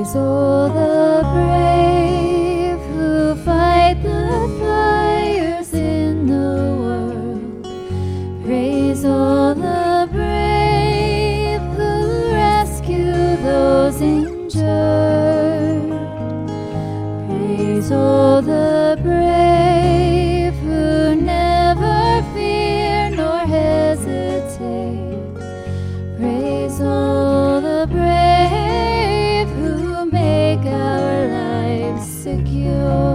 Praise all the brave who fight the fires in the world. Praise all the brave who rescue those injured. Praise all. you.